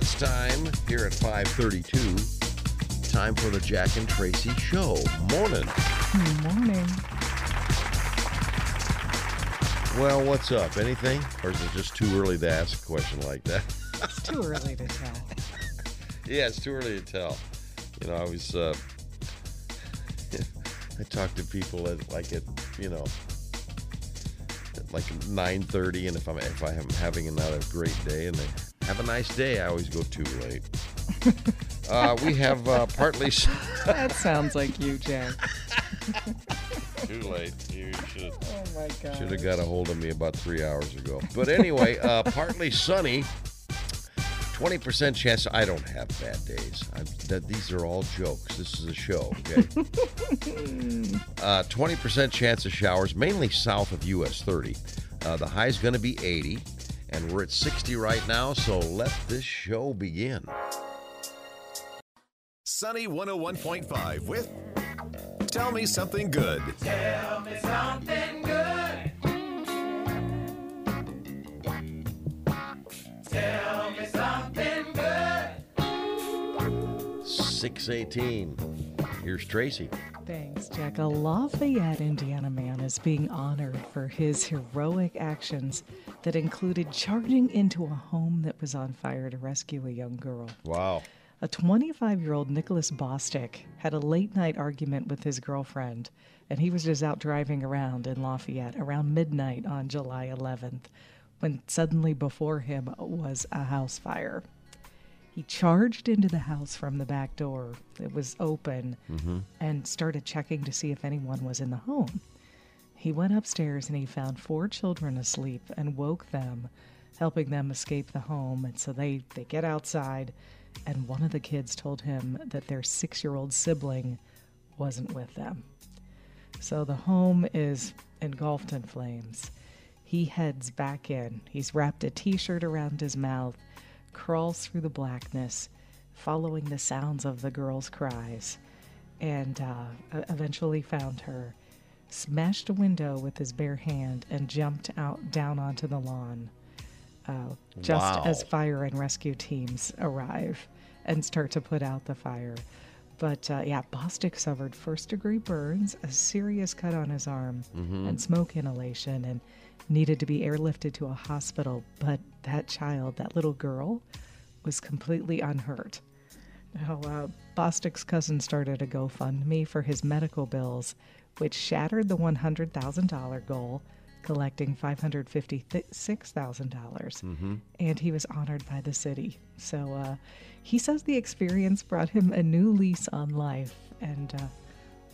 It's time here at 532. Time for the Jack and Tracy Show. Morning. Good Morning. Well, what's up? Anything? Or is it just too early to ask a question like that? It's too early to tell. yeah, it's too early to tell. You know, I was, uh, I talk to people at like at, you know, at like 9.30 and if I'm, if I am having another great day and they have a nice day, I always go too late. uh, we have uh, partly That sounds like you, Jack. too late. You should Oh my god. Should have got a hold of me about three hours ago. But anyway, uh, partly sunny. 20% chance. I don't have bad days. These are all jokes. This is a show, okay? uh, 20% chance of showers, mainly south of US 30. Uh, the high is going to be 80, and we're at 60 right now, so let this show begin. Sunny 101.5 with Tell Me Something Good. Tell me something good. Tell me something good. 618. Here's Tracy. Thanks, Jack. A Lafayette, Indiana man is being honored for his heroic actions that included charging into a home that was on fire to rescue a young girl. Wow. A 25 year old Nicholas Bostic had a late night argument with his girlfriend, and he was just out driving around in Lafayette around midnight on July 11th when suddenly before him was a house fire. He charged into the house from the back door. It was open mm-hmm. and started checking to see if anyone was in the home. He went upstairs and he found four children asleep and woke them, helping them escape the home. And so they, they get outside, and one of the kids told him that their six year old sibling wasn't with them. So the home is engulfed in flames. He heads back in. He's wrapped a t shirt around his mouth, crawls through the blackness, following the sounds of the girl's cries, and uh, eventually found her, smashed a window with his bare hand, and jumped out down onto the lawn. Uh, just Wow. as fire and rescue teams arrive and start to put out the fire. But uh, yeah, Bostic suffered first degree burns, a serious cut on his arm, and smoke inhalation, and needed to be airlifted to a hospital. But that child, that little girl, was completely unhurt. Now, uh, Bostic's cousin started a GoFundMe for his medical bills, which shattered the $100,000 goal, collecting $556,000. dollars And he was honored by the city. So uh, he says the experience brought him a new lease on life. And uh,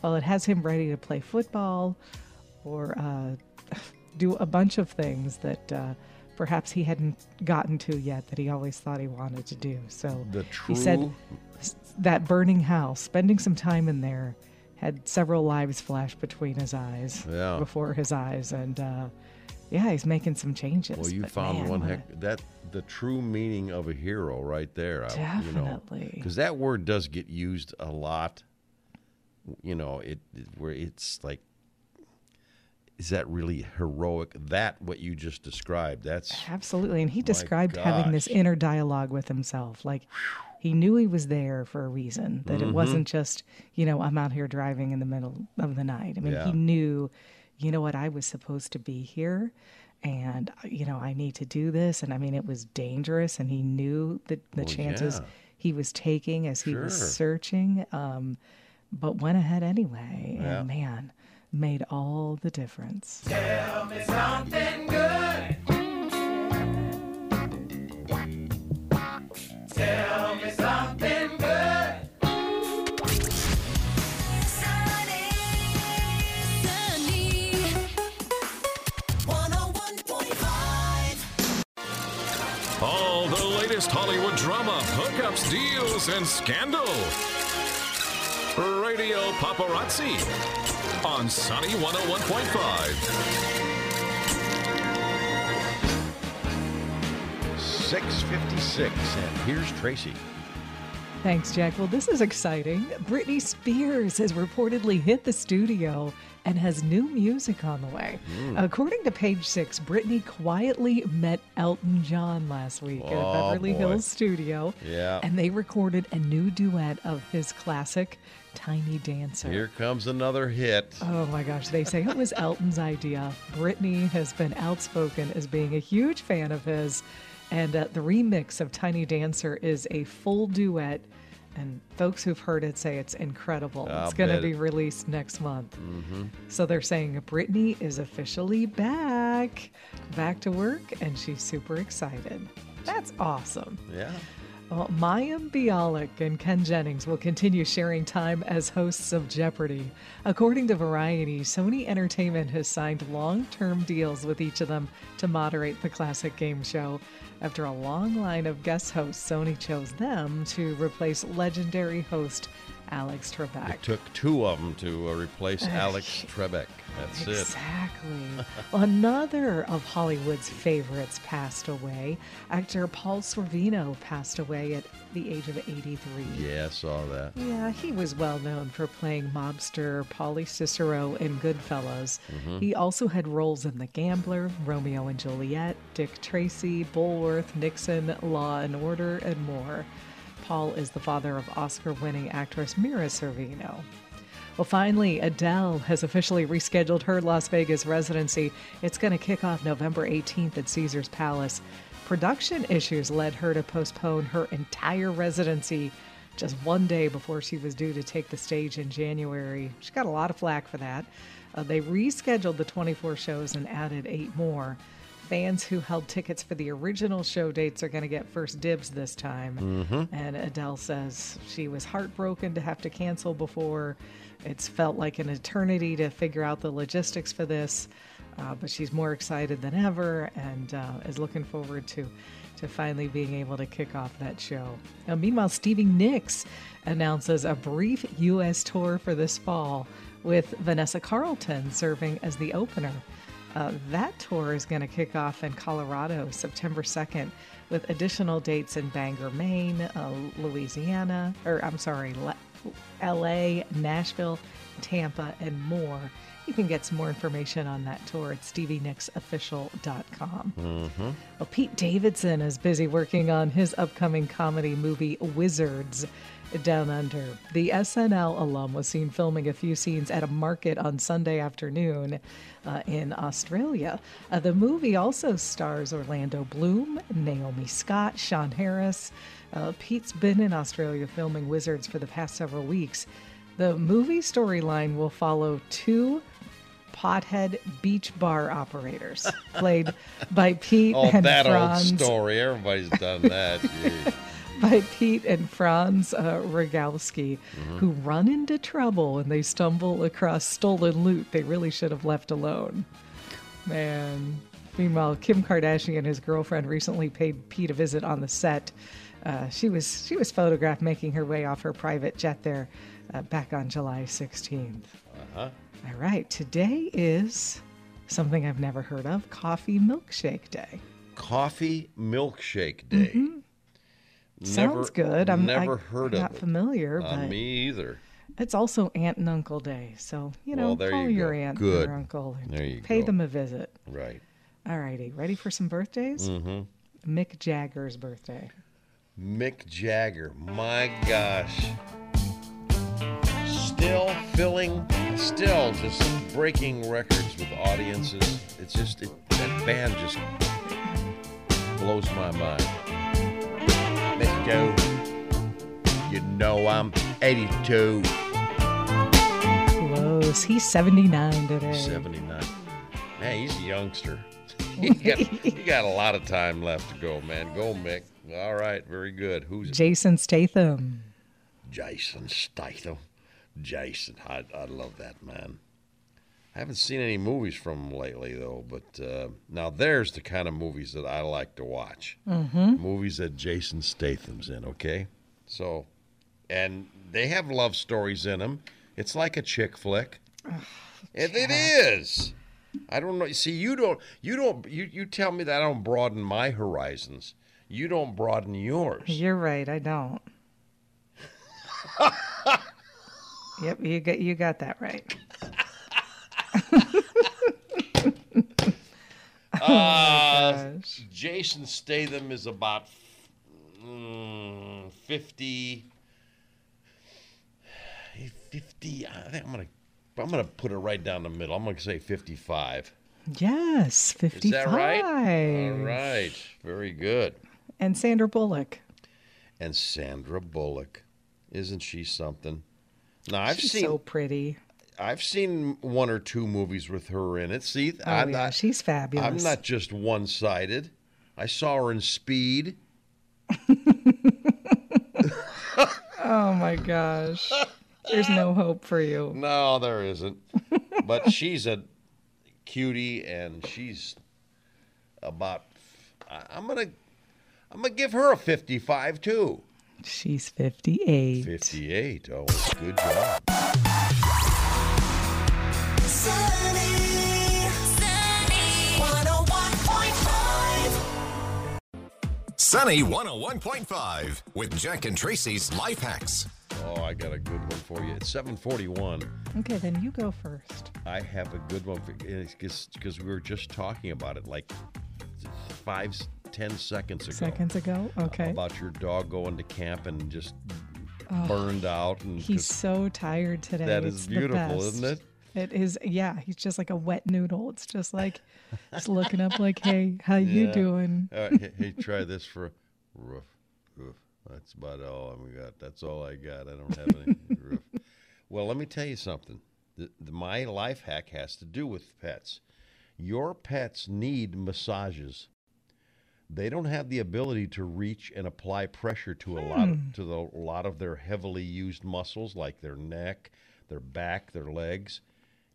while it has him ready to play football or uh, do a bunch of things that uh, perhaps he hadn't gotten to yet that he always thought he wanted to do. So The he said that burning house, spending some time in there, had several lives flash between his eyes, Yeah. before his eyes, and uh, yeah, he's making some changes. Well, you found man, one heck that the true meaning of a hero right there. I- You know, Definitely. because that word does get used a lot. You know, it, it where it's like, is that really heroic? That what you just described? That's Absolutely. And he described having this inner dialogue with himself. Like he knew he was there for a reason, that Mm-hmm. it wasn't just, you know, I'm out here driving in the middle of the night. I mean, Yeah. he knew, you know what, I was supposed to be here and, you know, I need to do this. And I mean, it was dangerous and he knew the, the Well, chances yeah. he was taking as he was searching, um, but went ahead anyway. Yeah. And man, made all the difference. Tell me something good. Tell me something good. Sunny, sunny, 101.5. All the latest Hollywood drama, hookups, deals, and scandal. Radio Paparazzi on Sunny 101.5. 656. And here's Tracy. Thanks, Jack. Well, this is exciting. Britney Spears has reportedly hit the studio and has new music on the way. Hmm. According to page six, Britney quietly met Elton John last week at a Oh, Beverly boy. Hills studio. Yeah. And they recorded a new duet of his classic Tiny Dancer. Here comes another hit. Oh my gosh, they say it was Elton's idea. Britney has been outspoken as being a huge fan of his. And uh, the remix of Tiny Dancer is a full duet. And folks who've heard it say it's incredible. I'll it's going to be released next month. So they're saying Britney is officially back, back to work, and she's super excited. That's awesome. Yeah. Well, Mayim Bialik and Ken Jennings will continue sharing time as hosts of Jeopardy. According to Variety, Sony Entertainment has signed long term deals with each of them to moderate the classic game show. After a long line of guest hosts, Sony chose them to replace legendary host Alex Trebek. It took two of them to uh, replace Alex Trebek. That's it. Exactly. Another of Hollywood's favorites passed away. Actor Paul Sorvino passed away at the age of 83. Yeah, I saw that. Yeah, he was well known for playing mobster Paulie Cicero in Goodfellas. He also had roles in The Gambler, Romeo and Juliet, Dick Tracy, Bulworth, Nixon, Law and Order, and more. Paul is the father of Oscar winning actress Mira Sorvino. Well, finally, Adele has officially rescheduled her Las Vegas residency. It's going to kick off November 18th at Caesars Palace. Production issues led her to postpone her entire residency just one day before she was due to take the stage in January. She got a lot of flack for that. Uh, they rescheduled the 24 shows and added eight more. Fans who held tickets for the original show dates are going to get first dibs this time. And Adele says she was heartbroken to have to cancel before. It's felt like an eternity to figure out the logistics for this, uh, but she's more excited than ever and uh, is looking forward to to finally being able to kick off that show. Now, meanwhile, Stevie Nicks announces a brief U.S. tour for this fall with Vanessa Carlton serving as the opener. Uh, that tour is going to kick off in Colorado September 2nd with additional dates in Bangor, Maine, uh, Louisiana, or I'm sorry, Le- LA, Nashville, Tampa, and more. You can get some more information on that tour at stevienicksofficial.com. Well, Pete Davidson is busy working on his upcoming comedy movie Wizards Down Under. The SNL alum was seen filming a few scenes at a market on Sunday afternoon uh, in Australia. Uh, the movie also stars Orlando Bloom, Naomi Scott, Sean Harris. Uh, Pete's been in Australia filming Wizards for the past several weeks. The movie storyline will follow two pothead beach bar operators, played by Pete Oh, and that Franz. old story. Everybody's done that. By Pete and Franz uh, Rogowski, Mm-hmm. who run into trouble when they stumble across stolen loot they really should have left alone. Man. Meanwhile, Kim Kardashian and his girlfriend recently paid Pete a visit on the set. Uh, she was she was photographed making her way off her private jet there uh, back on July 16th. Uh-huh. All right, today is something I've never heard of Coffee Milkshake Day. Coffee milkshake day. Mm-hmm. Sounds good. I'm never I, heard not of it. familiar, Uh, but me either. it's also Aunt and Uncle Day. So, you know, Well, call you your go. aunt Good. or uncle and There you pay go. them a visit. Right. All righty, ready for some birthdays? Mm-hmm. Mick Jagger's birthday. Mick Jagger. My gosh. Still filling, still just breaking records with audiences. It's just, it, that band just blows my mind. Go. You know I'm 82, Close. He's 79 today. 79. Man, he's a youngster. he, got, he got a lot of time left to go, man. Go, Mick. All right, very good. Who's Jason Statham. Jason Statham. Jason, I, I love that man. I haven't seen any movies from him lately, though. But uh, now there's the kind of movies that I like to watch. Mm-hmm. Movies that Jason Statham's in. Okay, so and they have love stories in them. It's like a chick flick. it, it is. I don't know. See, you don't. You don't. You you tell me that I don't broaden my horizons. You don't broaden yours. You're right, I don't. Yep, you got you got that right. Uh, Gosh. Jason Statham is about mm, 50. 50. I think I'm going to I'm to put it right down the middle. I'm going to say 55. Yes, Is fifty-five. that right? All right. Very good. And Sandra Bullock. And Sandra Bullock. Isn't she something? Now, I've She's seen so pretty. I've seen one or two movies with her in it. See, Oh, I'm yeah, not she's fabulous. I'm not just one-sided. I saw her in Speed. Oh my gosh. There's no hope for you. No, there isn't. but she's a cutie, and she's about. I'm gonna, I'm gonna give her a 55 too. She's 58. 58. Oh, good job. Sunny 101.5 with Jack and Tracy's Life Hacks. Oh, I got a good one for you. It's 741. Okay, then you go first. I have a good one because we were just talking about it like five, ten seconds ago. Seconds ago? Okay. About your dog going to camp and just oh, burned out. and He's so tired today. That is It's is the beautiful, best. isn't it? It is, yeah. He's just like a wet noodle. It's just like, just looking up, like, hey, how you Yeah. doing? All right, hey, hey, try this for roof, roof. That's about all I got. That's all I got. I don't have any roof. Well, let me tell you something. The, the, my life hack has to do with pets. Your pets need massages. They don't have the ability to reach and apply pressure to a lot of, hmm. to the, a lot of their heavily used muscles, like their neck, their back, their legs.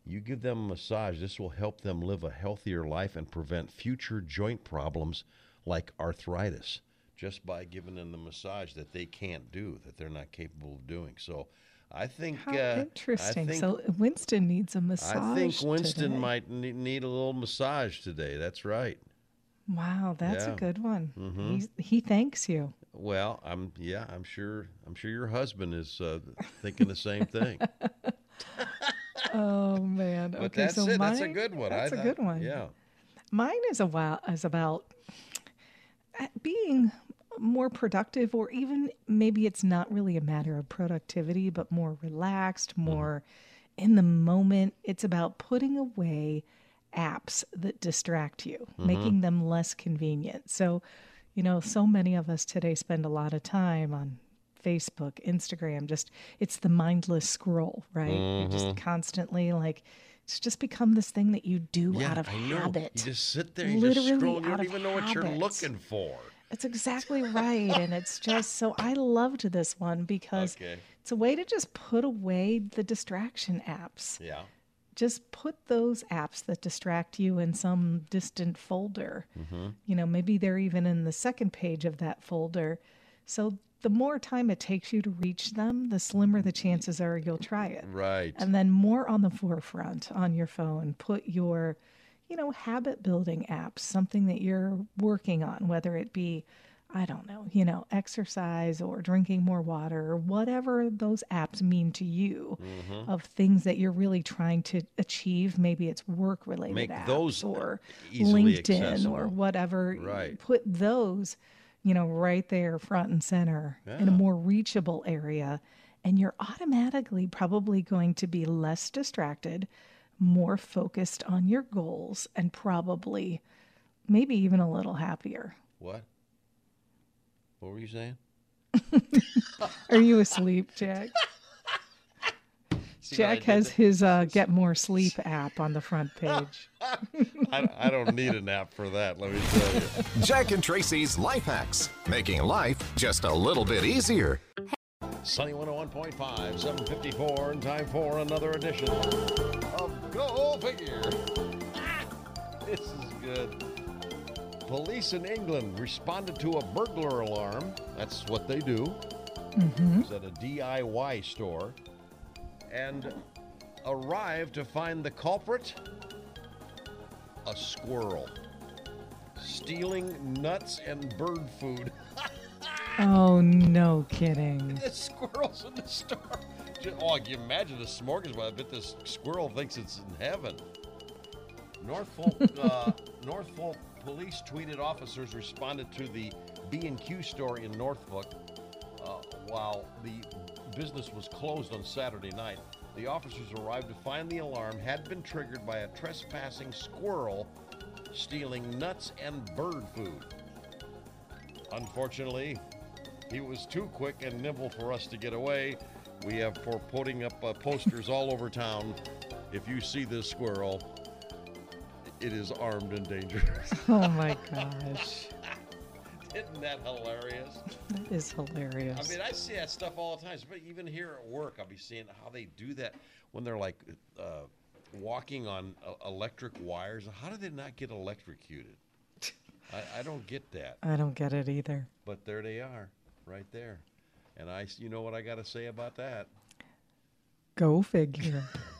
You give them a massage, this will help them live a healthier life and prevent future joint problems like arthritis just by giving them the massage that they can't do, that they're not capable of doing. So I think. How uh, interesting. I think, so Winston needs a massage. I think Winston today. might need a little massage today. That's right. Wow, that's Yeah. a good one. Mhm. He's, he thanks you. Well, I'm yeah, I'm sure I'm sure your husband is uh, thinking the same thing. Oh man. But okay, that's so it. mine, that's a good one. That's I a good one. Yeah. Mine is a while is about uh, being more productive, or even maybe it's not really a matter of productivity, but more relaxed, Mm-hmm. more in the moment. It's about putting away apps that distract you, Mm-hmm. making them less convenient. So, you know, so many of us today spend a lot of time on Facebook, Instagram, just it's the mindless scroll, right? You're Mm-hmm. just constantly like it's just become this thing that you do Yeah, out of I know. habit. You just sit there, you Literally just scroll, you don't even know what you're habit. looking for. It's exactly right. and it's just so I loved this one because Okay. it's a way to just put away the distraction apps. Yeah. Just put those apps that distract you in some distant folder. Mm-hmm. You know, maybe they're even in the second page of that folder. So the more time it takes you to reach them, the slimmer the chances are you'll try it. Right. And then more on the forefront on your phone, put your, you know, habit building apps, something that you're working on, whether it be, I don't know, you know, exercise or drinking more water or whatever those apps mean to you Mm-hmm. of things that you're really trying to achieve. Maybe it's work related apps those or easily LinkedIn or whatever. Right. Put those, you know, right there front and center in a more reachable area. And you're automatically probably going to be less distracted, more focused on your goals, and probably maybe even a little happier. What? What were you saying? Are you asleep, Jack? See what I Jack has his uh, Get More Sleep app on the front page. I, I don't need an app for that, let me tell you. Jack and Tracy's Life Hacks, making life just a little bit easier. Sunny 101.5, 754, and time for another edition of Go Figure. Ah, this is good. Police in England responded to a burglar alarm. That's what they do. It's at a DIY store. And arrive to find the culprit a squirrel stealing nuts and bird food. Oh, no kidding. The squirrels in the store. Oh, can you imagine the smorgasbord? I bet this squirrel thinks it's in heaven. Norfolk, uh, Norfolk police tweeted officers responded to the B&Q store in Norfolk uh, while the business was closed on Saturday night. The officers arrived to find the alarm had been triggered by a trespassing squirrel stealing nuts and bird food. Unfortunately, he was too quick and nimble for us to get away. We have for putting up uh, posters all over town. If you see this squirrel, it is armed and dangerous. Oh my gosh. Isn't that hilarious? That is hilarious. I mean, I see that stuff all the time. But even here at work, I'll be seeing how they do that when they're like uh, walking on uh, electric wires. How do they not get electrocuted? I, I don't get that. I don't get it either. But there they are, right there. And I, you know what I got to say about that? Go figure.